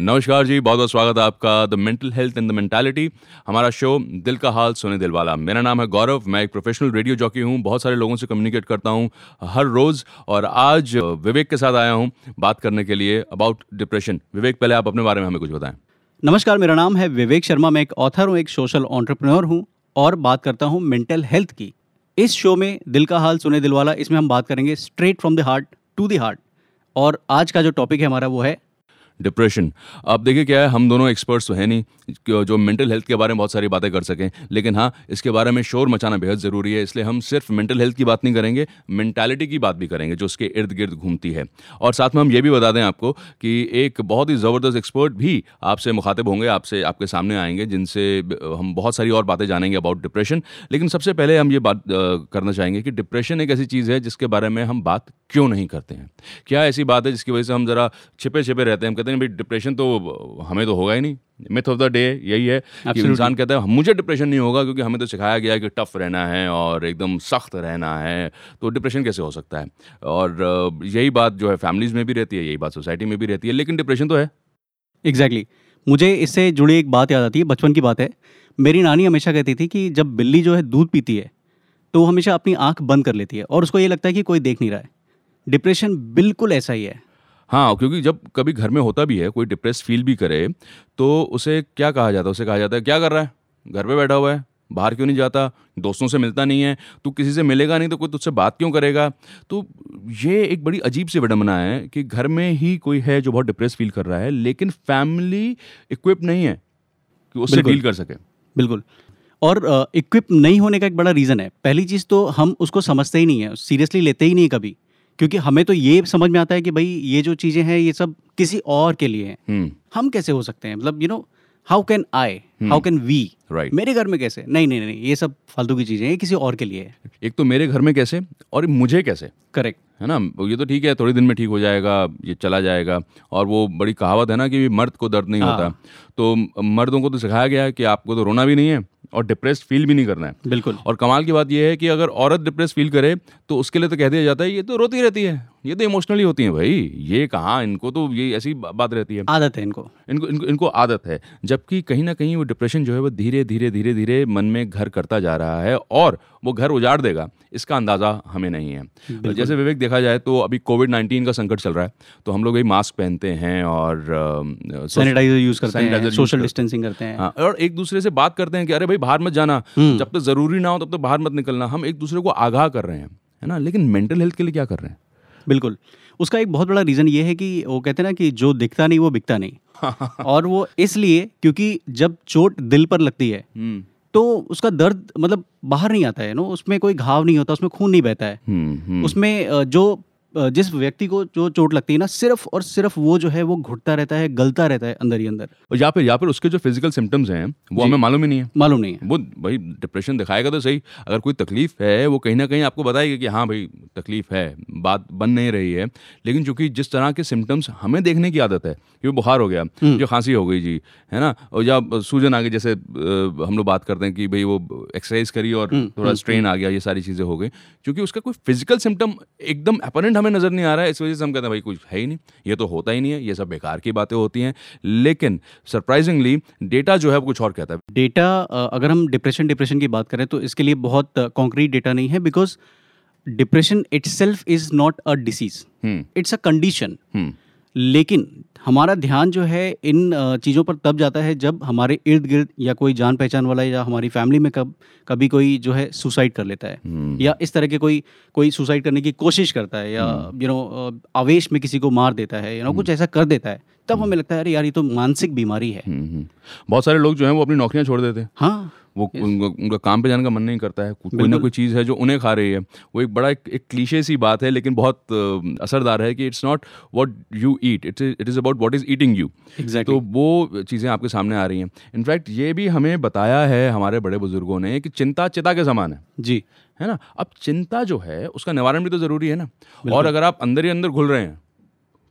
नमस्कार जी, बहुत बहुत स्वागत है आपका the mental health and the mentality हमारा शो दिल का हाल, सोने दिल वाला। मेरा नाम है गौरव, मैं एक प्रोफेशनल रेडियो जॉकी हूँ, बहुत सारे लोगों से कम्युनिकेट करता हूँ हर रोज़, और आज विवेक के साथ आया हूँ बात करने के लिए अबाउट डिप्रेशन विवेक, पहले आप अपने बारे में हमें कुछ बताएँ। नमस्कार, मेरा नाम है विवेक शर्मा, मैं एक ऑथर हूँ, एक सोशल ऑन्टरप्रनोर हूँ। और बात करता हूँ मेंटल हेल्थ की। इस शो में दिल का हाल, सुने दिलवाला, इसमें हम बात करेंगे straight from the heart to the heart और आज का जो टॉपिक है हमारा वो है डिप्रेशन अब देखिए क्या है, हम दोनों एक्सपर्ट्स तो हैं नहीं जो मेंटल हेल्थ के बारे में बहुत सारी बातें कर सकें, लेकिन हाँ इसके बारे में शोर मचाना बेहद ज़रूरी है, इसलिए हम सिर्फ़ मेंटल हेल्थ की बात नहीं करेंगे मेंटालिटी की बात भी करेंगे, जो उसके इर्द गिर्द घूमती है। और साथ में हम ये भी बता दें आपको कि एक बहुत ही ज़बरदस्त एक्सपर्ट भी आपसे मुखातिब होंगे, आपसे, आपके सामने आएँगे, जिनसे हम बहुत सारी और बातें जानेंगे अबाउट डिप्रेशन लेकिन सबसे पहले हम ये बात करना चाहेंगे कि डिप्रेशन एक ऐसी चीज़ है जिसके बारे में हम बात क्यों नहीं करते हैं? क्या ऐसी बात है जिसकी वजह से हम ज़रा छिपे छिपे रहते हैं कहते हैं भाई डिप्रेशन तो हमें तो होगा ही नहीं। मिथ ऑफ़ द डे यही है कि इंसान कहता है मुझे डिप्रेशन नहीं होगा क्योंकि हमें तो सिखाया गया है कि टफ रहना है और एकदम सख्त रहना है। तो डिप्रेशन कैसे हो सकता है? और यही बात जो है फैमिलीज़ में भी रहती है यही बात सोसाइटी में भी रहती है लेकिन डिप्रेशन तो है। Exactly exactly. मुझे इससे जुड़ी एक बात याद आती है बचपन की बात है। मेरी नानी हमेशा कहती थी कि जब बिल्ली जो है दूध पीती है तो वो हमेशा अपनी आँख बंद कर लेती है और उसको ये लगता है कि कोई देख नहीं रहा है। डिप्रेशन बिल्कुल ऐसा ही है। हाँ क्योंकि जब कभी घर में होता भी है कोई डिप्रेस फील भी करे तो उसे क्या कहा जाता है? उसे कहा जाता है क्या कर रहा है? घर पे बैठा हुआ है बाहर क्यों नहीं जाता? दोस्तों से मिलता नहीं है तू किसी से मिलेगा नहीं तो कोई तुझसे बात क्यों करेगा? तो ये एक बड़ी अजीब सी विडम्बना है कि घर में ही कोई है जो बहुत डिप्रेस फील कर रहा है लेकिन फैमिली इक्विप नहीं है कि उससे डील कर सके। बिल्कुल। और इक्विप नहीं होने का एक बड़ा रीज़न है। पहली चीज़ तो हम उसको समझते ही नहीं है सीरियसली लेते ही नहीं कभी। क्योंकि हमें तो ये समझ में आता है कि भाई ये जो चीज़ें हैं ये सब किसी और के लिए हैं। हम्म। हम कैसे हो सकते हैं? मतलब you know how can I how can we right मेरे घर में कैसे? नहीं नहीं नहीं ये सब फालतू की चीज़ें हैं किसी और के लिए है। एक तो मेरे घर में कैसे और मुझे कैसे? करेक्ट है ना? ये तो ठीक है थोड़ी दिन में ठीक हो जाएगा ये चला जाएगा। और वो बड़ी कहावत है ना कि मर्द को दर्द नहीं हाँ। होता तो मर्दों को तो सिखाया गया है कि आपको तो रोना भी नहीं है और डिप्रेस फील भी नहीं करना है। बिल्कुल। और कमाल की बात यह है कि अगर औरत डिप्रेस फील करे तो उसके लिए तो कह दिया जाता है ये तो रोती रहती है। ये तो इमोशनली होती है भाई। ये कहाँ इनको तो ये ऐसी बात रहती है। आदत है इनको। इनको इनको इनको आदत है। जबकि कहीं ना कहीं वो डिप्रेशन जो है वो धीरे धीरे धीरे धीरे मन में घर करता जा रहा है। और वो घर उजाड़ देगा इसका अंदाज़ा हमें नहीं है। जैसे विवेक देखा जाए तो अभी कोविड नाइन्टीन का संकट चल रहा है तो हम लोग भाई मास्क पहनते हैं और सैनिटाइजर यूज़ करते हैं सोशल डिस्टेंसिंग करते हैं। हाँ, और एक दूसरे से बात करते हैं कि अरे भाई बाहर मत जाना हम्म। जब तक ज़रूरी ना हो तब तक बाहर मत निकलना हम एक दूसरे को आगाह कर रहे हैं है ना? लेकिन मेंटल हेल्थ के लिए क्या कर रहे हैं? बिल्कुल। उसका एक बहुत बड़ा रीज़न ये है कि वो कहते हैं ना कि जो दिखता नहीं वो बिकता नहीं। और वो इसलिए क्योंकि जब चोट दिल पर लगती है हम्म। तो उसका दर्द मतलब बाहर नहीं आता है नो उसमें कोई घाव नहीं होता उसमें खून नहीं बहता है। हम्म, उसमें जो जिस व्यक्ति को जो चोट लगती है ना सिर्फ़ और सिर्फ़ वो जो है वो घुटता रहता है गलता रहता है अंदर ही अंदर। या फिर या फिर उसके जो फ़िज़िकल सिम्टम्स हैं वो हमें मालूम ही नहीं है। मालूम नहीं है। वो भाई डिप्रेशन दिखाएगा तो सही अगर कोई तकलीफ़ है वो कहीं ना कहीं आपको बताएगा कि हाँ भाई तकलीफ़ है बात बन नहीं रही है। लेकिन चूँकि जिस तरह के सिम्टम्स हमें देखने की आदत है कि बुखार हो गया हम्म। जो खांसी हो गई जी है ना? और या सूजन आ गई जैसे हम लोग बात करते हैं कि भाई वो एक्सरसाइज करी और हम्म, थोड़ा स्ट्रेन हम्म, आ गया ये सारी चीज़ें हो गई। क्योंकि उसका कोई फ़िज़िकल सिम्टम एकदम अपरेंट हमें नज़र नहीं आ रहा है इस वजह से हम कहते हैं भाई कुछ है ही नहीं ये तो होता ही नहीं है ये सब बेकार की बातें होती हैं। लेकिन सरप्राइजिंगली डेटा जो है वो कुछ और कहता है। डेटा अगर हम डिप्रेशन डिप्रेशन की बात करें तो इसके लिए बहुत कॉन्क्रीट डेटा नहीं है because depression itself is not a disease it's a condition लेकिन हमारा ध्यान जो है इन चीज़ों पर तब जाता है जब हमारे इर्द गिर्द या कोई जान पहचान वाला या हमारी फैमिली में कब कभी कोई जो है सुसाइड कर लेता है। Hmm. या इस तरह के कोई कोई सुसाइड करने की कोशिश करता है या यू नो hmm. आवेश में किसी को मार देता है यू नो hmm. कुछ ऐसा कर देता है तब हमें लगता है अरे यार ये तो मानसिक बीमारी है। बहुत सारे लोग जो है वो अपनी नौकरियाँ छोड़ देते हैं। हाँ। वो उनका, उनका काम पे जाने का मन नहीं करता है। कोई ना कोई चीज़ है जो उन्हें खा रही है। वो एक बड़ा एक, एक क्लीशे सी बात है लेकिन बहुत असरदार है कि it's not what you eat it's it is about what is eating you तो वो चीज़ें आपके सामने आ रही हैं। इनफैक्ट ये भी हमें बताया है हमारे बड़े बुज़ुर्गों ने कि चिंता चिता के समान है। जी। है ना? अब चिंता जो है उसका निवारण भी तो ज़रूरी है ना। और अगर आप अंदर ही अंदर घुल रहे हैं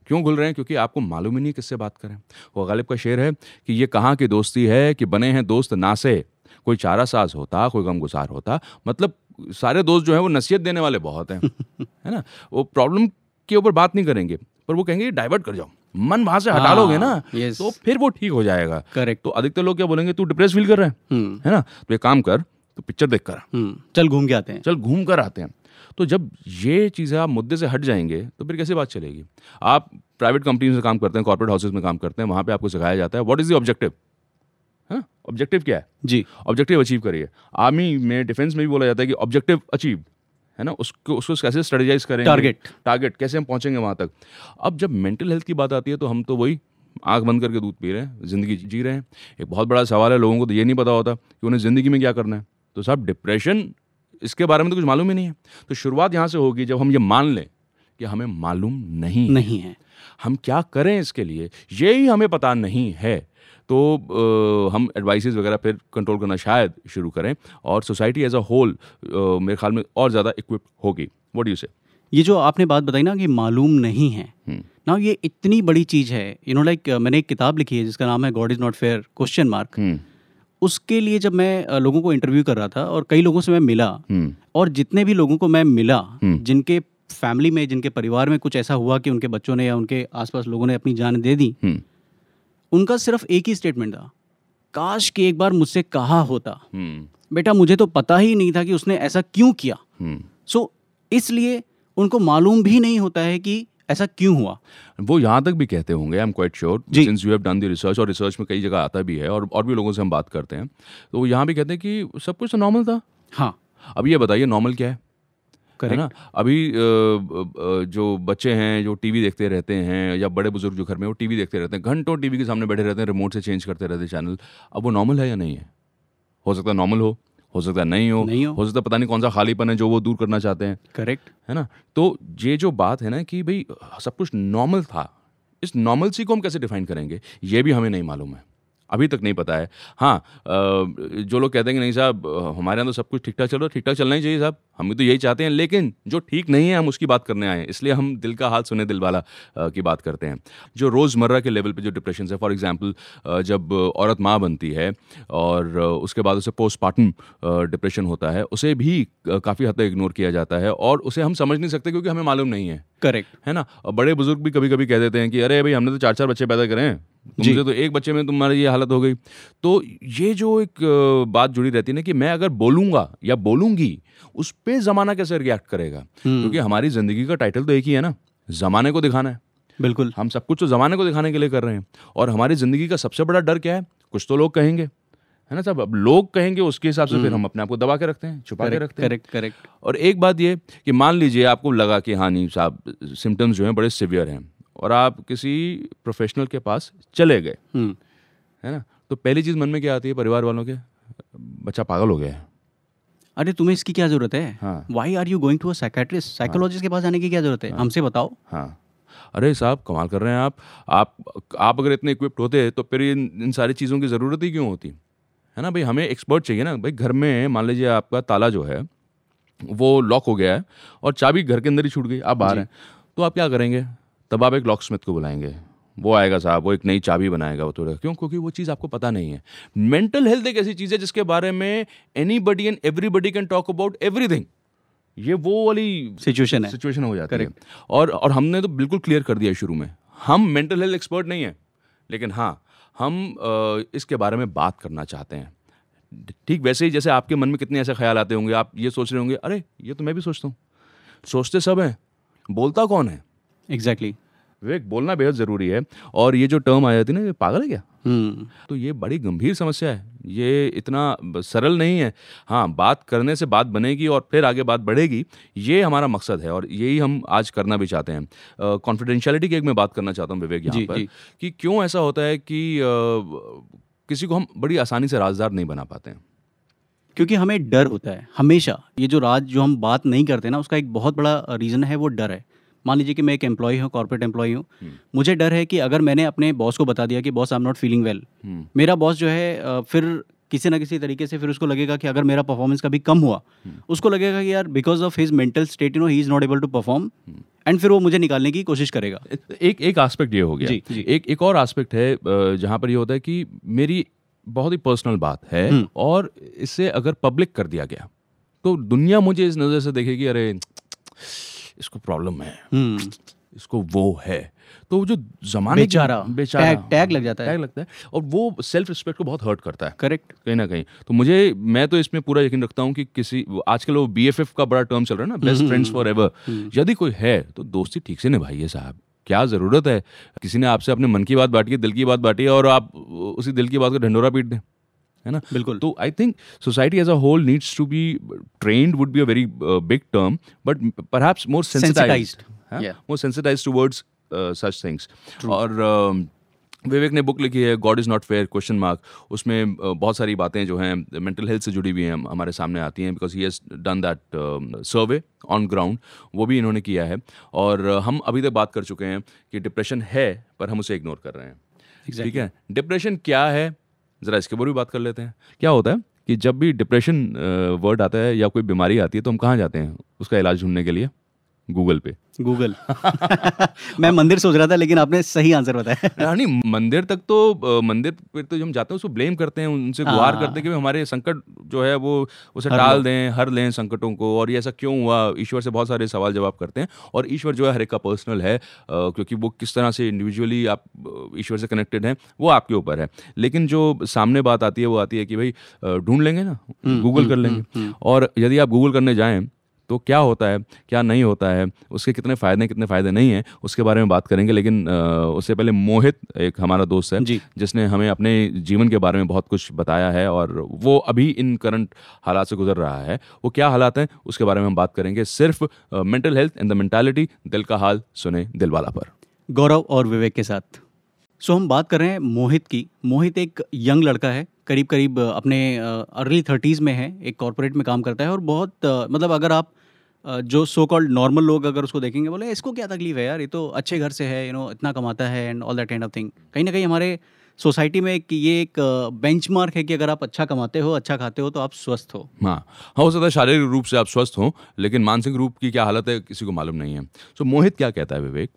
क्यों घुल रहे हैं? क्योंकि आपको मालूम ही नहीं किससे बात करें। वो गालिब का शेर है कि ये कहाँ की दोस्ती है कि बने हैं दोस्त नासे कोई चारा साज होता कोई गम गुसार होता मतलब सारे दोस्त जो हैं वो नसीहत देने वाले बहुत हैं है ना? वो प्रॉब्लम के ऊपर बात नहीं करेंगे पर वो कहेंगे डाइवर्ट कर जाओ मन वहाँ से हटा हाँ, लोगे ना तो फिर वो ठीक हो जाएगा। करेक्ट तो अधिकतर लोग क्या बोलेंगे तू डिप्रेस फील कर रहा है हम्म। है ना? तो एक काम कर तो पिक्चर देख कर हम्म चल घूम के आते हैं। चल घूम कर आते हैं। तो जब ये चीज़ें आप मुद्दे से हट जाएँगे तो फिर कैसे बात चलेगी? आप प्राइवेट कंपनी में काम करते हैं कॉर्पोरेट हाउसेज में काम करते हैं वहाँ पे आपको सिखाया जाता है व्हाट इज़ द ऑब्जेक्टिव है ऑब्जेक्टिव क्या है? जी। ऑब्जेक्टिव अचीव करिए। आर्मी में डिफेंस में भी बोला जाता है कि ऑब्जेक्टिव अचीव है ना? उसको उसको कैसे स्ट्रेटेजाइज करें टारगेट टारगेट कैसे हम पहुँचेंगे वहाँ तक? अब जब मेंटल हेल्थ की बात आती है तो हम तो वही आँख बंद करके दूध पी रहे हैं ज़िंदगी जी रहे हैं। एक बहुत बड़ा सवाल है लोगों को तो ये नहीं पता होता कि उन्हें ज़िंदगी में क्या करना है। तो साहब डिप्रेशन इसके बारे में तो कुछ मालूम ही नहीं है। तो शुरुआत यहाँ से होगी जब हम ये मान लें कि हमें मालूम नहीं नहीं है। हम क्या करें इसके लिए? ये ही हमें पता नहीं है। तो हम एडवाइसेस वगैरह फिर कंट्रोल करना शायद शुरू करें और सोसाइटी एज अ होल मेरे ख्याल में और ज़्यादा इक्विप होगी। व्हाट यू से ये जो आपने बात बताई ना कि मालूम नहीं है हम्म। ना ये इतनी बड़ी चीज़ है यू नो लाइक मैंने एक किताब लिखी है जिसका नाम है God is not fair question mark उसके लिए जब मैं लोगों को इंटरव्यू कर रहा था और कई लोगों से मैं मिला और जितने भी लोगों को मैं मिला हम्म। जिनके फैमिली में जिनके परिवार में कुछ ऐसा हुआ कि उनके बच्चों ने या उनके आसपास लोगों ने अपनी जान दे दी उनका सिर्फ़ एक ही स्टेटमेंट था। काश कि एक बार मुझसे कहा होता। बेटा मुझे तो पता ही नहीं था कि उसने ऐसा क्यों किया। सो so, इसलिए उनको मालूम भी नहीं होता है कि ऐसा क्यों हुआ। वो यहाँ तक भी कहते होंगे I am quite sure. Since you have done the research और रिसर्च में कई जगह आता भी है और और भी लोगों से हम बात करते हैं। तो वो यहाँ भी कहते हैं कि सब कुछ तो नॉर्मल था। हाँ। अब ये बताइए नॉर्मल क्या है? है ना? अभी जो बच्चे हैं जो टीवी देखते रहते हैं या बड़े बुज़ुर्ग जो घर में वो टीवी देखते रहते हैं। घंटों टीवी के सामने बैठे रहते हैं रिमोट से चेंज करते रहते हैं चैनल अब वो नॉर्मल है या नहीं है? हो सकता है नॉर्मल हो हो सकता है नहीं हो नहीं हो। हो सकता है पता नहीं कौन सा खालीपन है जो वो दूर करना चाहते हैं। करेक्ट है ना? तो ये जो बात है ना कि भाई सब कुछ नॉर्मल था इस नॉर्मलसी को हम कैसे डिफाइन करेंगे ये भी हमें नहीं मालूम है। अभी तक नहीं पता है। हाँ जो लोग कहते हैं कि नहीं साहब हमारे यहाँ तो सब कुछ ठीक ठाक चल रहा है ठीक ठाक चलना ही चाहिए साहब। हम भी तो यही चाहते हैं लेकिन जो ठीक नहीं है हम उसकी बात करने आए हैं। इसलिए हम दिल का हाल सुने दिल वाला की बात करते हैं। जो रोज़मर्रा के लेवल पे जो डिप्रेशन है फॉर एग्जांपल जब औरत माँ बनती है और उसके बाद उसे पोस्टमार्टम डिप्रेशन होता है उसे भी काफ़ी हद तक इग्नोर किया जाता है और उसे हम समझ नहीं सकते क्योंकि हमें मालूम नहीं है। करेक्ट। है ना? बड़े बुज़ुर्ग भी कभी कभी कह देते हैं कि अरे भाई हमने तो चार चार बच्चे पैदा करे हैं। तुमसे तो एक बच्चे में तुम्हारी ये हालत हो गई। तो ये जो एक बात जुड़ी रहती है ना कि मैं अगर बोलूँगा या बोलूँगी उस पे जमाना कैसे रिएक्ट करेगा? क्योंकि हमारी ज़िंदगी का टाइटल तो एक ही है ना जमाने को दिखाना है। बिल्कुल। हम सब कुछ तो जमाने को दिखाने के लिए कर रहे हैं। और हमारी ज़िंदगी का सबसे बड़ा डर क्या है? कुछ तो लोग कहेंगे है ना साहब अब लोग कहेंगे उसके हिसाब से फिर हम अपने आप को दबा के रखते हैं छुपा के रखते हैं। Correct correct. और एक बात ये कि मान लीजिए आपको लगा कि हाँ नहीं साहब सिम्टम्स जो हैं बड़े सिवियर हैं। और आप किसी प्रोफेशनल के पास चले गए। हम्म। है ना? तो पहली चीज़ मन में क्या आती है परिवार वालों के? बच्चा पागल हो गया है। अरे तुम्हें इसकी क्या ज़रूरत है? हाँ। Why are you going to a psychiatrist psychologist के पास जाने की क्या ज़रूरत है? हमसे बताओ। हाँ। अरे साहब कमाल कर रहे हैं आप। आप आप अगर इतने इक्विप्ड होते तो फिर इन इन सारी चीज़ों की ज़रूरत ही क्यों होती? है ना? भाई हमें एक्सपर्ट चाहिए ना। भाई घर में मान लीजिए आपका ताला जो है वो लॉक हो गया है और चाबी घर के अंदर ही छूट गई आप बाहर हैं। तो आप क्या करेंगे? तब आप एक लॉक स्मिथ को बुलाएँगे। वो आएगा साहब वो एक नई चाबी बनाएगा वो थोड़ा। क्यों? क्योंकि वो चीज़ आपको पता नहीं है। मेंटल हेल्थ एक ऐसी चीज़ है जिसके बारे में anybody and everybody can talk about everything ये वो वाली सिचुएशन है। सिचुएशन हो जाती है। और और हमने तो बिल्कुल क्लियर कर दिया शुरू में। हम मेंटल हेल्थ एक्सपर्ट नहीं है। लेकिन हाँ हम इसके बारे में बात करना चाहते हैं। ठीक वैसे ही जैसे आपके मन में कितने ऐसे ख्याल आते होंगे आप ये सोच रहे होंगे अरे ये तो मैं भी सोचता हूँ। सोचते सब हैं। बोलता कौन है? एग्जैक्टली विवेक बोलना बेहद ज़रूरी है। और ये जो टर्म आ जाती है ना ये पागल है क्या? हम्म। तो ये बड़ी गंभीर समस्या है। ये इतना सरल नहीं है। हाँ बात करने से बात बनेगी और फिर आगे बात बढ़ेगी। ये हमारा मकसद है और यही हम आज करना भी चाहते हैं। कॉन्फिडेंशियलिटी की एक मैं बात करना चाहता हूँ विवेक यहाँ जी, पर जी। कि क्यों ऐसा होता है कि अ, किसी को हम बड़ी आसानी से राजदार नहीं बना पाते हैं। क्योंकि हमें डर होता है हमेशा। ये जो राज जो हम बात नहीं करते ना उसका एक बहुत बड़ा रीज़न है वो डर है। मान लीजिए कि मैं एक एम्प्लॉय हूँ कॉर्पोरेट एम्प्लॉय हूँ। मुझे डर है कि अगर मैंने अपने बॉस को बता दिया कि boss I am not feeling well hmm, मेरा बॉस जो है फिर किसी ना किसी तरीके से फिर उसको लगेगा कि अगर मेरा परफॉर्मेंस कभी कम हुआ उसको लगेगा कि यार because of his mental state you know he is not able to perform and फिर वो मुझे निकालने की कोशिश करेगा। एक एक एस्पेक्ट ये हो गया। जी, जी। एक एक और एस्पेक्ट है जहाँ पर ये होता है कि मेरी बहुत ही पर्सनल बात है और इसे अगर पब्लिक कर दिया गया तो दुनिया मुझे इस नज़र से देखेगी अरे इसको प्रॉब्लम है। हम्म। इसको वो है। तो जो जमाने बेचारा। बेचारा। टैग टैग लग जाता है। टैग लगता है। और वो सेल्फ रिस्पेक्ट को बहुत हर्ट करता है। करेक्ट कहीं ना कहीं। तो मुझे मैं तो इसमें पूरा यकीन रखता हूँ कि किसी आजकल वो बीएफएफ का बड़ा टर्म चल रहा है ना बेस्ट फ्रेंड्स फॉर एवर यदि कोई है तो दोस्ती ठीक से निभाइए साहब। क्या ज़रूरत है? किसी ने आपसे अपने मन की बात बांटी दिल की बात बांटी और आप उसी दिल की बात को ढंडोरा पीट दें। है ना? बिल्कुल। तो I think society as a whole needs to be trained would be a very big term but perhaps more Sensitized. Sensitized more sensitize towards such things और um, विवेक ने बुक लिखी है God is not fair question mark उसमें uh, बहुत सारी बातें जो हैं मेंटल हेल्थ से जुड़ी हुई हैं हमारे सामने आती हैं because he has done that survey on ground वो भी इन्होंने किया है। और uh, हम अभी तक बात कर चुके हैं कि डिप्रेशन है पर हम उसे इग्नोर कर रहे हैं। ठीक है? डिप्रेशन क्या है? ज़रा इसके ऊपर भी बात कर लेते हैं। क्या होता है कि जब भी डिप्रेशन वर्ड आता है या कोई बीमारी आती है तो हम कहाँ जाते हैं उसका इलाज ढूँढने के लिए? गूगल पे। गूगल। मैं मंदिर सोच रहा था लेकिन आपने सही आंसर बताया। यानी मंदिर तक तो मंदिर पे तो जो हम जाते हैं उसको ब्लेम करते हैं उनसे गुहार हाँ। करते हैं कि भाई हमारे संकट जो है वो उसे टाल दें हर लें संकटों को और ये ऐसा क्यों हुआ? ईश्वर से बहुत सारे सवाल जवाब करते हैं और ईश्वर जो है हर एक का पर्सनल है क्योंकि वो किस तरह से इंडिविजुअली आप ईश्वर से कनेक्टेड हैं वो आपके ऊपर है। लेकिन जो सामने बात आती है वो आती है कि भाई ढूंढ लेंगे ना हम्म, गूगल कर लेंगे। और यदि आप गूगल करने जाएँ तो क्या होता है क्या नहीं होता है उसके कितने फ़ायदे हैं कितने फ़ायदे नहीं हैं उसके बारे में बात करेंगे। लेकिन उससे पहले मोहित एक हमारा दोस्त है जी। जिसने हमें अपने जीवन के बारे में बहुत कुछ बताया है और वो अभी इन करंट हालात से गुजर रहा है। वो क्या हालात हैं उसके बारे में हम बात करेंगे। सिर्फ़ mental health and the mentality दिल का हाल सुने दिलवाला पर। गौरव और विवेक के साथ। सो हम बात कर रहे हैं मोहित की। मोहित एक यंग लड़का है करीब करीब अपने अर्ली थर्टीज़ में है, एक कॉरपोरेट में काम करता है और बहुत मतलब अगर आप जो सो कॉल्ड नॉर्मल लोग अगर उसको देखेंगे, बोले, इसको क्या तकलीफ़ है यार? ये तो अच्छे घर से है यू नो इतना कमाता है and all that kind of thing कहीं ना कहीं हमारे सोसाइटी में एक, ये एक बेंचमार्क है कि अगर आप अच्छा कमाते हो अच्छा खाते हो तो आप स्वस्थ हो। हाँ। हाँ हो सकता है शारीरिक रूप से आप स्वस्थ हो, लेकिन मानसिक रूप की क्या हालत है, किसी को मालूम नहीं है। सो मोहित क्या कहता है विवेक?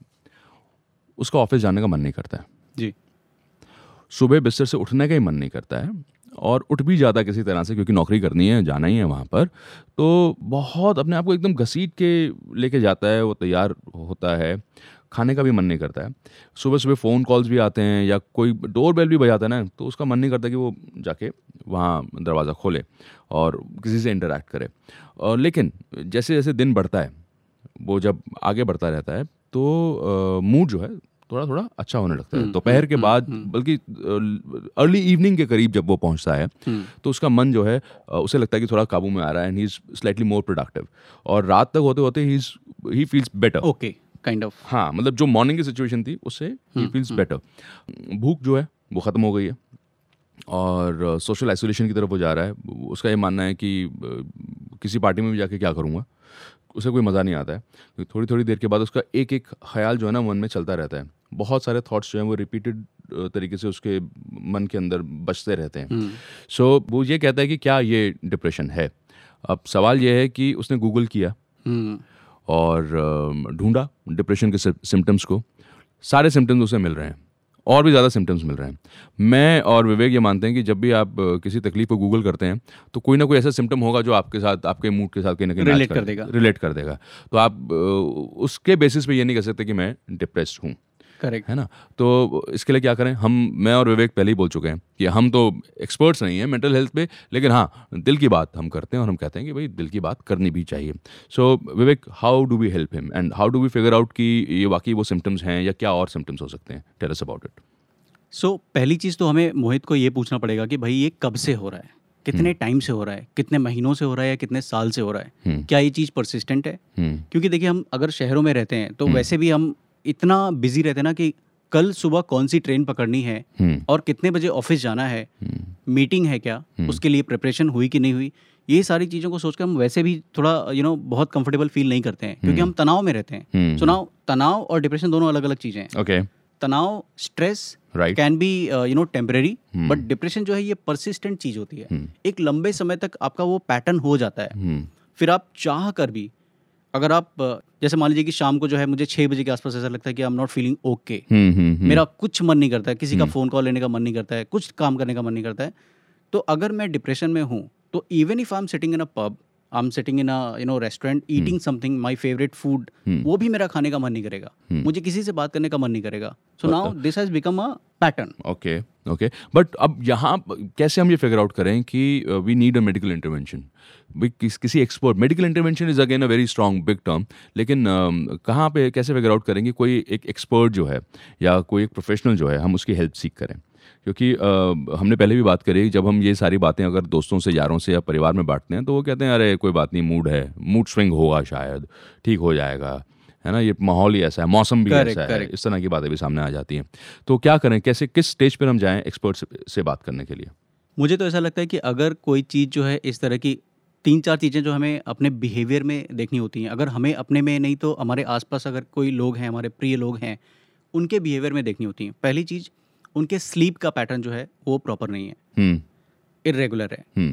उसका ऑफ़िस जाने का मन नहीं करता है। जी। सुबह बिस्तर से उठने का ही मन नहीं करता है और उठ भी जाता किसी तरह से क्योंकि नौकरी करनी है, जाना ही है वहाँ पर। तो बहुत अपने आप को एकदम घसीट के लेके जाता है, वो तैयार होता है। खाने का भी मन नहीं करता है। सुबह सुबह फ़ोन कॉल्स भी आते हैं या कोई डोर बेल भी बजाता है ना तो उसका मन नहीं करता कि वो जाके वहाँ दरवाज़ा खोले और किसी से इंटरेक्ट करे। और लेकिन जैसे जैसे दिन बढ़ता है, वो जब आगे बढ़ता रहता है तो मूड जो है थोड़ा थोड़ा अच्छा होने लगता है। दोपहर के बाद बल्कि अर्ली इवनिंग के करीब जब वो पहुँचता है तो उसका मन जो है उसे लगता है कि थोड़ा काबू में आ रहा है and he is slightly more productive और रात तक होते होते ही he feels better okay kind of हाँ मतलब जो मॉर्निंग की सिचुएशन थी उससे ही फील्स बेटर भूख जो है वो ख़त्म हो गई है। और सोशल आइसोलेशन की तरफ़ वो जा रहा है। उसका ये मानना है कि किसी पार्टी में भी जाके क्या करूँगा? उसे कोई मज़ा नहीं आता है। क्योंकि थोड़ी थोड़ी देर के बाद उसका एक एक ख्याल जो है ना मन में चलता रहता है। बहुत सारे थॉट्स जो हैं वो रिपीटेड तरीके से उसके मन के अंदर बचते रहते हैं। सो so, वो ये कहता है कि क्या ये डिप्रेशन है? अब सवाल ये है कि उसने गूगल किया। हम्म। और ढूंढा डिप्रेशन के सिम्टम्स को। सारे सिम्टम्स उसे मिल रहे हैं। और भी ज़्यादा सिम्टम्स मिल रहे हैं। मैं और विवेक ये मानते हैं कि जब भी आप किसी तकलीफ़ को गूगल करते हैं तो कोई ना कोई ऐसा सिम्टम होगा जो आपके साथ आपके मूड के साथ कहीं ना कहीं रिलेट कर देगा। रिलेट कर देगा। तो आप उसके बेसिस पे ये नहीं कह सकते कि मैं डिप्रेस्ड हूँ। करेक्ट है ना? तो इसके लिए क्या करें? हम मैं और विवेक पहले ही बोल चुके हैं कि हम तो एक्सपर्ट्स नहीं हैं मेंटल हेल्थ पे लेकिन हाँ दिल की बात हम करते हैं और हम कहते हैं कि भाई दिल की बात करनी भी चाहिए। So Vivek how do we help him and how do we figure out कि ये वाकई वो सिम्टम्स हैं या क्या और सिम्टम्स हो सकते हैं? Tell us about it so पहली चीज़ तो हमें मोहित को ये पूछना पड़ेगा कि भाई ये कब से हो रहा है? कितने टाइम से हो रहा है? कितने महीनों से हो रहा है या कितने साल से हो रहा है? हम्म। क्या ये चीज़ परसिस्टेंट है? हम्म। क्योंकि देखिए हम अगर शहरों में रहते हैं तो वैसे भी हम इतना बिज़ी रहते ना कि कल सुबह कौन सी ट्रेन पकड़नी है हम्म। और कितने बजे ऑफ़िस जाना है हम्म। मीटिंग है क्या उसके लिए प्रिपरेशन हुई कि नहीं हुई ये सारी चीज़ों को सोचकर हम वैसे भी थोड़ा यू you नो know, बहुत कंफर्टेबल फील नहीं करते हैं क्योंकि हम तनाव में रहते हैं। हम्म। सो नाउ तनाव और डिप्रेशन दोनों अलग अलग चीज़ें हैं। ओके तनाव stress can be you know temporary but depression जो है ये परसिस्टेंट चीज़ होती है। एक लंबे समय तक आपका वो पैटर्न हो जाता है। हम्म। फिर आप चाह कर भी अगर आप जैसे मान लीजिए कि शाम को जो है मुझे छः बजे के आसपास ऐसा लगता है कि I am not feeling okay मेरा कुछ मन नहीं करता है किसी का फ़ोन कॉल लेने का मन नहीं करता है कुछ काम करने का मन नहीं करता है। तो अगर मैं डिप्रेशन में हूँ तो even if I am sitting in a pub I am sitting in you know restaurant eating something my favourite food वो भी मेरा खाने का मन नहीं करेगा। Hmm. मुझे किसी से बात करने का मन नहीं करेगा। So now this has become a pattern okay okay but अब यहाँ कैसे हम ये फिगर आउट करें कि we need a medical intervention किस, किसी expert medical intervention is again a very strong big term लेकिन uh, कहाँ पे कैसे फिगर आउट करेंगे? कोई एक एक्सपर्ट जो है या कोई एक प्रोफेशनल जो है हम उसकी हेल्प सीख करें। क्योंकि आ, हमने पहले भी बात करी जब हम ये सारी बातें अगर दोस्तों से यारों से या परिवार में बांटते हैं तो वो कहते हैं अरे कोई बात नहीं मूड है मूड स्विंग होगा शायद ठीक हो जाएगा। है ना? ये माहौल ही ऐसा है मौसम भी correct, ऐसा correct. है इस तरह की बातें भी सामने आ जाती हैं। तो क्या करें कैसे किस स्टेज पर हम जाएँ एक्सपर्ट से बात करने के लिए? मुझे तो ऐसा लगता है कि अगर कोई चीज़ जो है इस तरह की तीन चार चीज़ें जो हमें अपने बिहेवियर में देखनी होती हैं अगर हमें अपने में नहीं तो हमारे आसपास अगर कोई लोग हैं हमारे प्रिय लोग हैं उनके बिहेवियर में देखनी होती हैं। पहली चीज़ उनके स्लीप का पैटर्न जो है वो प्रॉपर नहीं है। इरेगुलर है।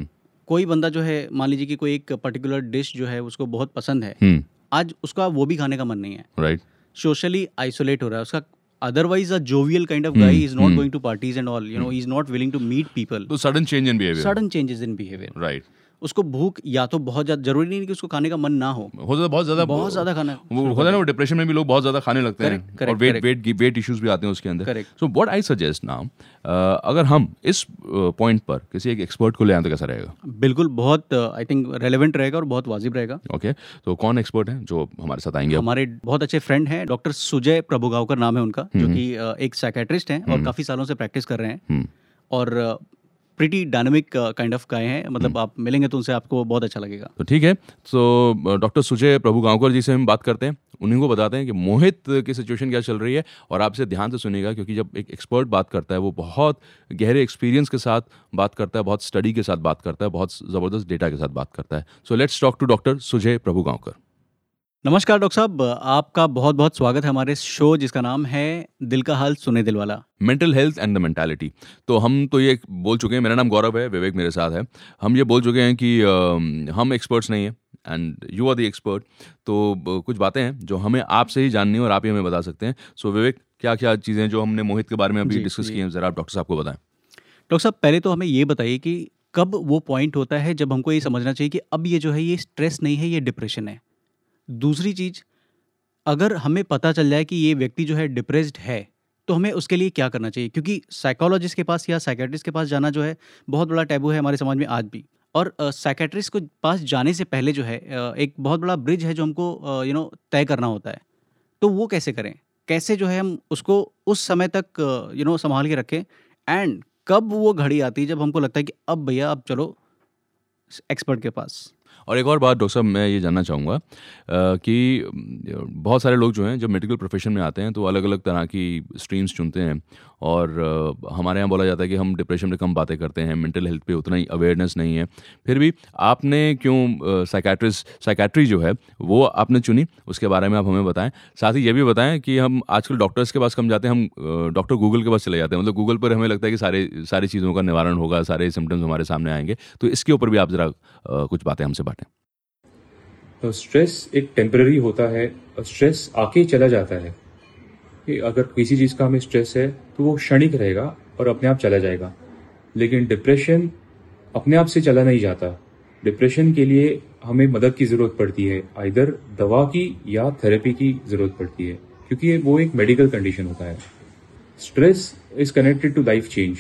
कोई बंदा जो है मान लीजिए कि कोई एक पर्टिकुलर डिश जो है उसको बहुत पसंद है आज उसका वो भी खाने का मन नहीं है। राइट सोशली आइसोलेट हो रहा है उसका otherwise a jovial kind of guy is not going to parties and all you know is not willing to meet people sudden change in behaviour sudden changes in behaviour right उसको भूख या तो बहुत ज़्यादा ज़रूरी नहीं कि उसको खाने का मन ना हो। हो जाता बहुत ज़्यादा बहुत ज़्यादा खाना वो होता है ना डिप्रेशन में भी लोग बहुत ज़्यादा खाने लगते हैं। और वेट वेट वेट इश्यूज़ भी आते हैं उसके अंदर। So what I suggest now अगर हम इस पॉइंट uh, पर किसी एक एक्सपर्ट को ले आए तो कैसा रहेगा? बिल्कुल बहुत आई थिंक रेलेवेंट रहेगा और बहुत वाजिब रहेगा। ओके तो कौन एक्सपर्ट है जो हमारे साथ आएँगे हमारे बहुत अच्छे फ्रेंड हैं डॉक्टर सुजय प्रभुगावकर नाम है उनका जो हम्म। कि uh, एक साइकेट्रिस्ट हैं और हम्म। काफ़ी सालों से प्रैक्टिस कर रहे हैं। हम्म। और pretty dynamic kind of guy हैं। मतलब hmm. आप मिलेंगे तो उनसे आपको बहुत अच्छा लगेगा। तो ठीक है। तो डॉक्टर सुजय प्रभु गांवकर जी से हम बात करते हैं। उन्हीं को बताते हैं कि मोहित की सिचुएशन क्या चल रही है और आपसे ध्यान से सुनेगा क्योंकि जब एक एक्सपर्ट बात करता है वो बहुत गहरे एक्सपीरियंस के साथ बात करता है बहुत स्टडी के साथ बात करता है बहुत ज़बरदस्त डेटा के साथ बात करता है। So let's talk to doctor Sujay Prabhu Gaonkar नमस्कार डॉक्टर साहब। आपका बहुत बहुत स्वागत है हमारे शो जिसका नाम है दिल का हाल सुने दिल वाला। Mental health and the mentality तो हम तो ये बोल चुके हैं मेरा नाम गौरव है विवेक मेरे साथ है। हम ये बोल चुके हैं कि हम एक्सपर्ट्स नहीं हैं and you are the expert तो कुछ बातें हैं जो हमें आपसे ही जाननी है और आप ही हमें बता सकते हैं। सो so, विवेक क्या क्या चीज़ें जो हमने मोहित के बारे में अभी डिस्कस की हैं ज़रा आप डॉक्टर साहब को बताएँ। डॉक्टर साहब पहले तो हमें ये बताइए कि कब वो पॉइंट होता है जब हमको ये समझना चाहिए कि अब ये जो है ये स्ट्रेस नहीं है ये डिप्रेशन है। दूसरी चीज़, अगर हमें पता चल जाए कि ये व्यक्ति जो है डिप्रेस्ड है तो हमें उसके लिए क्या करना चाहिए? क्योंकि साइकोलॉजिस्ट के पास या साइकेट्रिस्ट के पास जाना जो है बहुत बड़ा टैबू है हमारे समाज में आज भी। और साइकेट्रिस्ट को पास जाने से पहले जो है एक बहुत बड़ा ब्रिज है जो हमको यू नो तय करना होता है। तो वो कैसे करें? कैसे जो है हम उसको उस समय तक यू नो संभाल के रखें? एंड कब वो घड़ी आती है जब हमको लगता है कि, अब भैया, अब चलो एक्सपर्ट के पास। और एक और बात, डॉक्टर साहब, मैं ये जानना चाहूँगा कि बहुत सारे लोग जो हैं, जब मेडिकल प्रोफेशन में आते हैं तो अलग अलग तरह की स्ट्रीम्स चुनते हैं और हमारे यहाँ बोला जाता है कि हम डिप्रेशन में कम बातें करते हैं मेंटल हेल्थ पे उतना ही अवेयरनेस नहीं है। फिर भी आपने क्यों साइकेट्रिस्ट साइकेट्री जो है, वो आपने चुनी? उसके बारे में आप हमें बताएँ। साथ ही ये भी बताएँ कि हम आजकल डॉक्टर्स के पास कम जाते हैं, हम डॉक्टर गूगल के पास चले जाते हैं। मतलब गूगल पर हमें लगता है कि सारे, सारी चीज़ों का निवारण होगा, सारे सिम्टम्स हमारे सामने आएँगे। तो इसके ऊपर भी आप ज़रा कुछ बातें हमसे बांटें। स्ट्रेस एक टेम्पररी होता है स्ट्रेस आके चला जाता है। कि अगर किसी चीज़ का हमें स्ट्रेस है तो वो क्षणिक रहेगा और अपने आप चला जाएगा। लेकिन डिप्रेशन अपने आप से चला नहीं जाता। डिप्रेशन के लिए हमें मदद की ज़रूरत पड़ती है। इधर दवा की या थेरेपी की ज़रूरत पड़ती है। क्योंकि वो एक मेडिकल कंडीशन होता है। Stress is connected to life change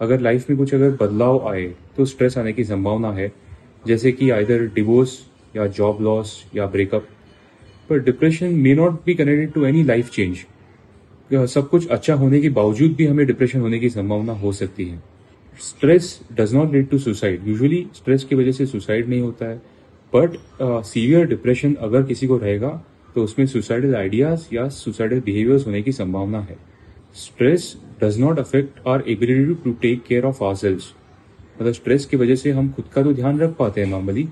अगर लाइफ में कुछ अगर बदलाव आए तो स्ट्रेस आने की संभावना है। जैसे कि आइदर डिवोर्स या जॉब लॉस या ब्रेकअप पर depression may not be connected to any life change सब कुछ अच्छा होने के बावजूद भी हमें डिप्रेशन होने की संभावना हो सकती है। Stress does not lead to suicide usually stress की वजह से सुसाइड नहीं होता है। बट सीवियर डिप्रेशन अगर किसी को रहेगा तो उसमें सुसाइडल आइडियाज़ या सुसाइडल बिहेवियर्स होने की संभावना है। Stress does not affect our ability to take care of our selves मतलब स्ट्रेस की वजह से हम खुद का तो ध्यान रख पाते हैं नॉर्मली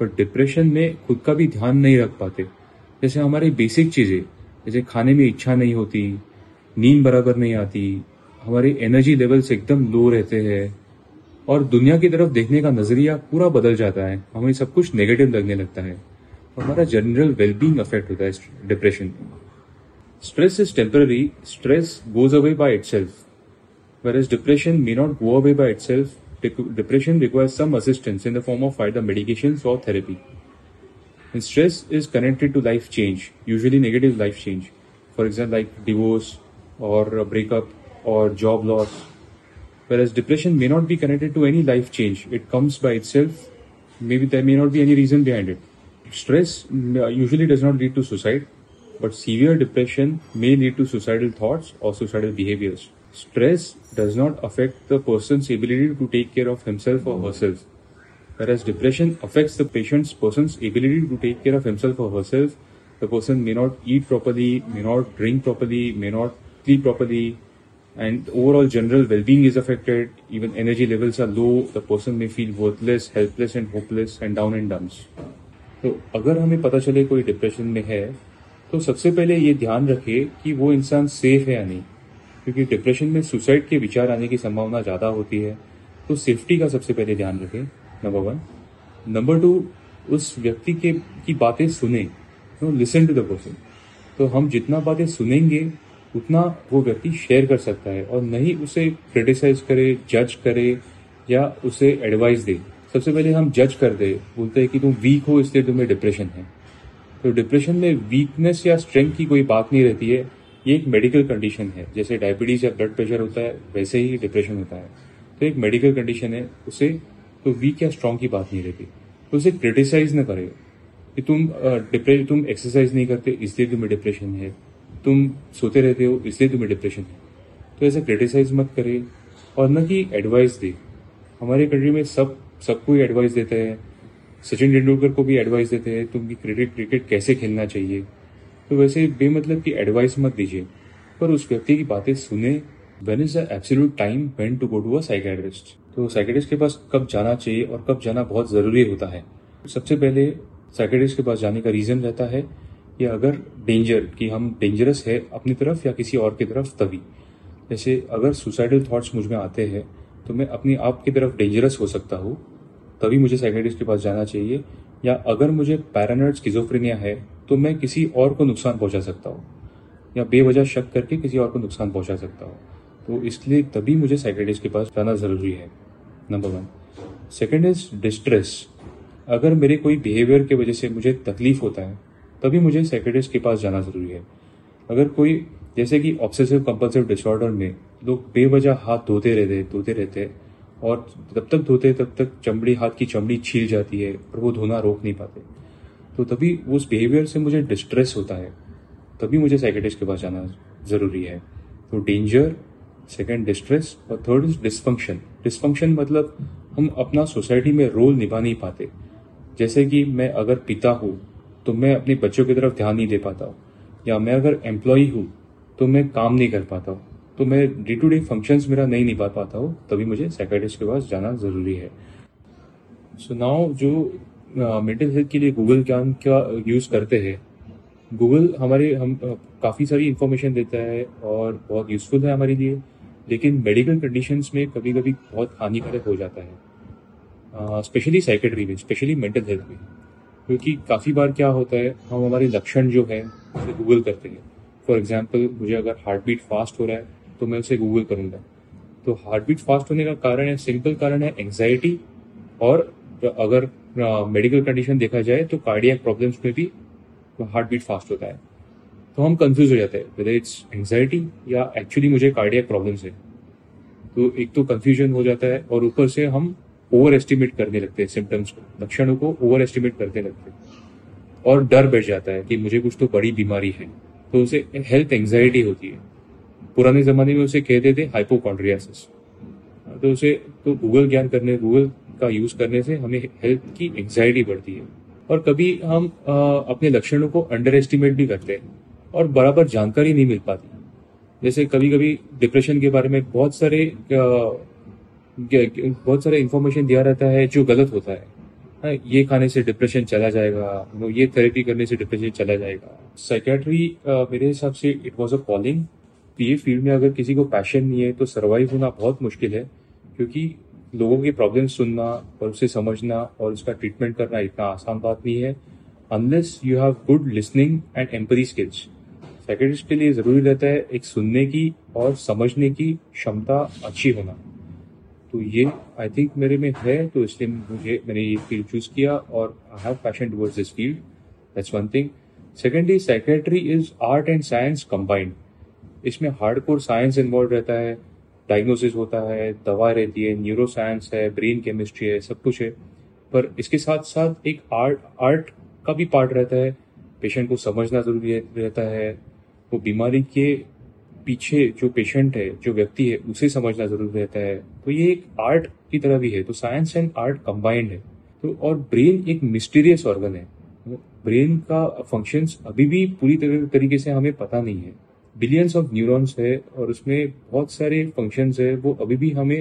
पर डिप्रेशन में खुद का भी ध्यान नहीं रख पाते। जैसे हमारी बेसिक चीज़ें, जैसे खाने में इच्छा नहीं होती नींद बराबर नहीं आती, हमारे एनर्जी लेवल्स एकदम लो रहते हैं, और दुनिया की तरफ़ देखने का नज़रिया पूरा बदल जाता है, हमें सब कुछ नेगेटिव लगने लगता है, हमारा जनरल वेलबींग अफेक्ट होता है depression stress is temporary stress goes away by itself where is depression may not go away by itself depression require some assistance in the form of fight the medication और therapy stress is connected to life change usually negative life change for example like divorce or a breakup or job loss whereas depression may not be connected to any life change it comes by itself maybe there may not be any reason behind it. Stress uh, usually does not lead to suicide, but severe depression may lead to suicidal thoughts or suicidal behaviors. Stress does not affect the person's ability to take care of himself or herself. Whereas depression affects the patient's person's ability to take care of himself or herself. The person may not eat properly, may not drink properly, may not sleep properly, and overall general well-being is affected. Even energy levels are low. The person may feel worthless helpless and hopeless and down in dumps तो अगर हमें पता चले कोई depression में है तो सबसे पहले ये ध्यान रखें कि वो इंसान सेफ़ है या नहीं। क्योंकि डिप्रेशन में सुसाइड के विचार आने की संभावना ज़्यादा होती है। तो सेफ्टी का सबसे पहले ध्यान रखें नंबर वन नंबर टू उस व्यक्ति के की बातें सुने। लिसन टू द पर्सन तो हम जितना बातें सुनेंगे उतना वो व्यक्ति शेयर कर सकता है और नहीं उसे क्रिटिसाइज करे जज करे या उसे एडवाइस दे। सबसे पहले हम जज कर दे, बोलते हैं कि तुम वीक हो इसलिए तुम्हें डिप्रेशन है। तो डिप्रेशन में वीकनेस या स्ट्रेंथ की कोई बात नहीं रहती है, ये एक मेडिकल कंडीशन है। जैसे डायबिटीज़ या ब्लड प्रेशर होता है, वैसे ही डिप्रेशन होता है। तो एक मेडिकल कंडीशन है उसे तो वीक या स्ट्रांग की बात नहीं रहती। तो उसे क्रिटिसाइज ना करे कि तुम डिप्रेशन तुम एक्सरसाइज नहीं करते, इसलिए तुम्हें डिप्रेशन है। तुम सोते रहते हो, इसलिए तुम्हें डिप्रेशन है। तो ऐसा क्रिटिसाइज मत करे और न कि एडवाइस दे। हमारे कंट्री में सब, सबको ही एडवाइस देते हैं। सचिन तेंदुलकर को भी एडवाइस देते हैं, तुम भी क्रिकेट क्रिकेट कैसे खेलना चाहिए? तो वैसे बेमतलब की एडवाइस मत दीजिए। पर उस व्यक्ति की बातें सुने। When is the absolute time when to go to a psychiatrist तो साइकेट्रिस्ट के पास कब जाना चाहिए और कब जाना बहुत ज़रूरी होता है। सबसे पहले साइकेट्रिस्ट के पास जाने का रीजन रहता है। या अगर डेंजर कि हम डेंजरस है अपनी तरफ़ या किसी और की तरफ़, तभी। जैसे अगर सुसाइडल थॉट्स मुझमें आते हैं तो मैं अपनी आप की तरफ़ डेंजरस हो सकता हूँ, तभी मुझे साइकेटिस्ट के पास जाना चाहिए। या अगर मुझे पैरानॉइड स्किजोफ्रेनिया है तो मैं किसी और को नुकसान पहुँचा सकता हूँ। या बेवजह शक करके किसी और को नुकसान पहुँचा सकता हूँ। तो इसलिए तभी मुझे साइकेटिस्ट के पास जाना ज़रूरी है number one second is distress अगर मेरे कोई बिहेवियर की वजह से मुझे तकलीफ़ होता है तभी मुझे साइकेट्रिस्ट के पास जाना ज़रूरी है। अगर कोई, जैसे कि ऑब्सेसिव कंपल्सिव डिसऑर्डर में लोग बेवजह हाथ धोते रहते धोते रहते और जब तक धोते तब तक चमड़ी, हाथ की चमड़ी छील जाती है और वो धोना रोक नहीं पाते। तो तभी उस बिहेवियर से मुझे डिस्ट्रेस होता है। तभी मुझे साइकेटिस्ट के पास जाना ज़रूरी है। तो डेंजर सेकेंड डिस्ट्रेस और थर्ड इज़ डिस्फंक्शन डिस्फंक्शन मतलब हम अपना सोसाइटी में रोल निभा नहीं पाते। जैसे कि मैं अगर पिता हूँ तो मैं अपने बच्चों की तरफ़ ध्यान नहीं दे पाता हूँ। या मैं अगर एम्प्लॉय हूँ तो मैं काम नहीं कर पाता हूँ। तो मैं डे टू डे फ़ंक्शन मेरा नहीं निभा पाता हूँ, तभी मुझे साइकेटिस्ट के पास जाना ज़रूरी है। सो so नाउ जो मेंटल हेल्थ के लिए गूगल ज्ञान का यूज़ करते हैं गूगल हमारे, हम काफ़ी सारी इंफॉर्मेशन देता है और बहुत यूज़फुल है हमारे लिए, लेकिन मेडिकल कंडीशंस में कभी कभी बहुत हानिकारक हो जाता है। स्पेशली साइकेट्री में स्पेशली मेंटल हेल्थ में। क्योंकि काफ़ी बार क्या होता है, हम हमारे लक्षण जो है, उसे गूगल करते हैं। फॉर एग्ज़ाम्पल मुझे अगर हार्ट बीट फास्ट हो रहा है तो मैं उसे गूगल करूँगा। तो हार्ट बीट फास्ट होने का कारण है सिंपल कारण है एंग्जाइटी और अगर मेडिकल कंडीशन देखा जाए तो कार्डियक प्रॉब्लम्स में भी हार्ट बीट फास्ट होता है। तो हम कंफ्यूज हो जाते हैं वेदर इट्स एंग्जाइटी या एक्चुअली मुझे कार्डियक प्रॉब्लम्स है। तो एक तो कंफ्यूजन हो जाता है और ऊपर से हम ओवर एस्टिमेट करने लगते हैं सिम्टम्स को लक्षणों को ओवर एस्टिमेट करने लगते हैं। और डर बैठ जाता है कि मुझे कुछ तो बड़ी बीमारी है तो उसे हेल्थ एंग्जाइटी होती है। पुराने जमाने में उसे कहते थे हाइपोकॉन्ड्रियासिस तो उसे तो गूगल ज्ञान करने गूगल का यूज़ करने से हमें हेल्थ की एंग्जाइटी बढ़ती है। और कभी हम आ, अपने लक्षणों को अंडर एस्टिमेट भी करते हैं और बराबर जानकारी नहीं मिल पाती। जैसे कभी कभी डिप्रेशन के बारे में बहुत सारे बहुत सारे इंफॉर्मेशन दिया रहता है जो गलत होता है। हाँ, ये खाने से डिप्रेशन चला जाएगा ये थेरेपी करने से डिप्रेशन चला जाएगा। साइकेट्री मेरे हिसाब से इट वॉज़ अ कॉलिंग ये फ़ील्ड में अगर किसी को पैशन नहीं है तो सर्वाइव होना बहुत मुश्किल है क्योंकि लोगों की प्रॉब्लम सुनना और उसे समझना और उसका ट्रीटमेंट करना इतना आसान बात नहीं है। Unless you have good listening and empathy skills psychiatrist के लिए ज़रूरी रहता है एक सुनने की और समझने की क्षमता अच्छी होना। तो ये आई थिंक मेरे में है तो इसलिए मुझे, मैंने ये फ़ील्ड चूज़ किया और I have passion towards this field that's one thing secondly psychiatry is art and science combined इसमें हार्ड कोर साइंस इन्वॉल्व रहता है डायग्नोसिस होता है, दवा रहती है न्यूरो साइंस है ब्रेन केमिस्ट्री है, सब कुछ है। पर इसके साथ साथ एक आर्ट आर्ट का भी पार्ट रहता है। पेशेंट को समझना ज़रूरी रहता है। वो बीमारी के पीछे जो पेशेंट है, जो व्यक्ति है, उसे समझना ज़रूरी रहता है। तो ये एक आर्ट की तरह भी है। तो साइंस एंड आर्ट कंबाइंड है। तो और ब्रेन एक मिस्टीरियस ऑर्गन है। ब्रेन का फ़ंक्शंस अभी भी पूरी तरीके से हमें पता नहीं है। बिलियंस ऑफ़ न्यूरॉन्स है और उसमें बहुत सारे फ़ंक्शंस है। वो अभी भी हमें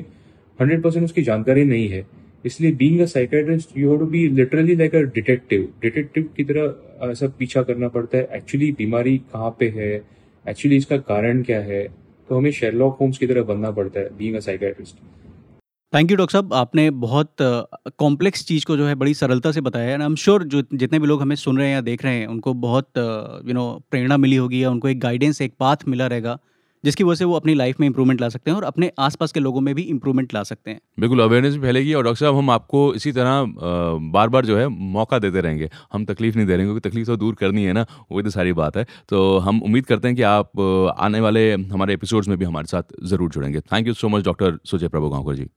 हंड्रेड परसेंट उसकी जानकारी नहीं है। इसलिए being a psychiatrist you have to be literally like a detective detective की तरह ऐसा पीछा करना पड़ता है। एक्चुअली बीमारी कहाँ पे है? एक्चुअली इसका कारण क्या है? तो हमें शेरलॉक होम्स की तरह बनना पड़ता है being a psychiatrist thank you doctor साहब। आपने बहुत कॉम्प्लेक्स uh, चीज़ को जो है बड़ी सरलता से बताया है। आई एम श्योर जो जितने भी लोग हमें सुन रहे हैं या देख रहे हैं उनको बहुत यू नो प्रेरणा मिली होगी या उनको एक गाइडेंस एक पाथ मिला रहेगा। जिसकी वजह से वो अपनी लाइफ में इंप्रूवमेंट ला सकते हैं और अपने आसपास के लोगों में भी इंप्रूवमेंट ला सकते हैं। बिल्कुल अवेयरनेस भी फैलेगी और डॉक्टर साहब, हम आपको इसी तरह बार बार जो है मौका देते रहेंगे। हम तकलीफ़ नहीं दे रहे क्योंकि तकलीफ़ तो दूर करनी है ना, वो तो सारी बात है। तो हम उम्मीद करते हैं कि आप आने वाले हमारे एपिसोड्स में भी हमारे साथ ज़रूर जुड़ेंगे। Thank you so much doctor Sujay Prabhu Gaonkar ji.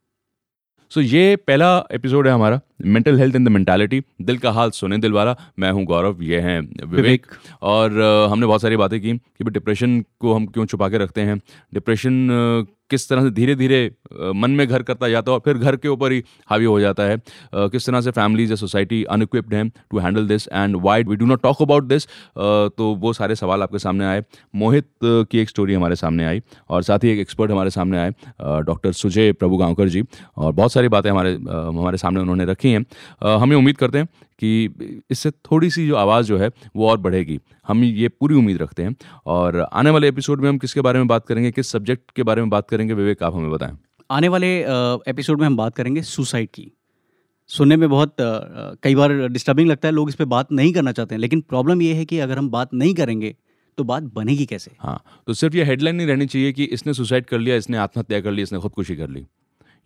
So ये पहला एपिसोड है हमारा। Mental health in the mentality दिल का हाल सुने दिल वाला मैं हूँ गौरव ये हैं विवेक। और हमने बहुत सारी बातें की कि भाई डिप्रेशन को हम क्यों छुपा के रखते हैं। डिप्रेशन किस तरह से धीरे धीरे मन में घर करता जाता है और फिर घर के ऊपर ही हावी हो जाता है। किस तरह से फैमिलीज़ या सोसाइटी अनइक्विप्ड हैं to handle this and why we do not talk about this तो वो सारे सवाल आपके सामने आए। मोहित की एक स्टोरी हमारे सामने आई और साथ ही एक एक्सपर्ट हमारे सामने आए डॉक्टर सुजय प्रभु गांवकर जी। और बहुत सारी बातें हमारे हमारे सामने उन्होंने रखी हैं। हमें उम्मीद करते हैं कि इससे थोड़ी सी जो आवाज़ जो है वो और बढ़ेगी। हम ये पूरी उम्मीद रखते हैं। और आने वाले एपिसोड में हम किसके बारे में बात करेंगे किस सब्जेक्ट के बारे में बात करेंगे विवेक आप हमें बताएँ। आने वाले एपिसोड में हम बात करेंगे सुसाइड की। सुनने में बहुत कई बार डिस्टर्बिंग लगता है लोग इस पर बात नहीं करना चाहते हैं। लेकिन प्रॉब्लम ये है कि अगर हम बात नहीं करेंगे तो बात बनेगी कैसे? हाँ तो सिर्फ़ ये हेडलाइन नहीं रहनी चाहिए कि इसने सुसाइड कर लिया इसने आत्महत्या कर ली इसने खुदकुशी कर ली।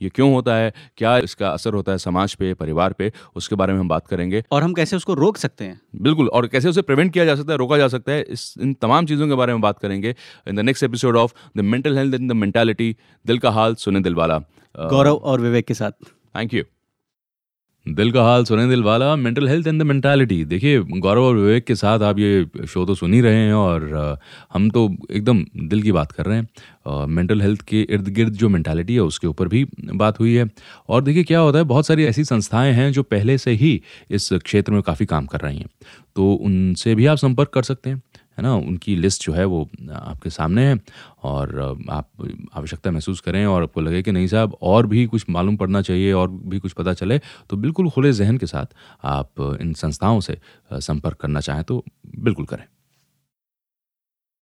ये क्यों होता है? क्या इसका असर होता है समाज पे परिवार पे? उसके बारे में हम बात करेंगे। और हम कैसे उसको रोक सकते हैं? बिल्कुल और कैसे उसे प्रिवेंट किया जा सकता है रोका जा सकता है इस इन तमाम चीज़ों के बारे में बात करेंगे in the next episode of the mental health in the mentality दिल का हाल सुने दिल वाला गौरव और विवेक के साथ। थैंक यू दिल का हाल सुने दिल वाला mental health and the mentality देखिए, गौरव और विवेक के साथ आप ये शो तो सुन ही रहे हैं और हम तो एकदम दिल की बात कर रहे हैं। मेंटल हेल्थ के इर्द गिर्द जो मेंटालिटी है, उसके ऊपर भी बात हुई है। और देखिए, क्या होता है, बहुत सारी ऐसी संस्थाएँ हैं जो पहले से ही इस क्षेत्र में काफ़ी काम कर रही हैं। तो उनसे भी आप संपर्क कर सकते हैं। है ना, उनकी लिस्ट जो है वो आपके सामने है और आप आवश्यकता महसूस करें और आपको लगे कि नहीं साहब, और भी कुछ मालूम पड़ना चाहिए और भी कुछ पता चले तो बिल्कुल खुले जहन के साथ आप इन संस्थाओं से संपर्क करना चाहें तो बिल्कुल करें।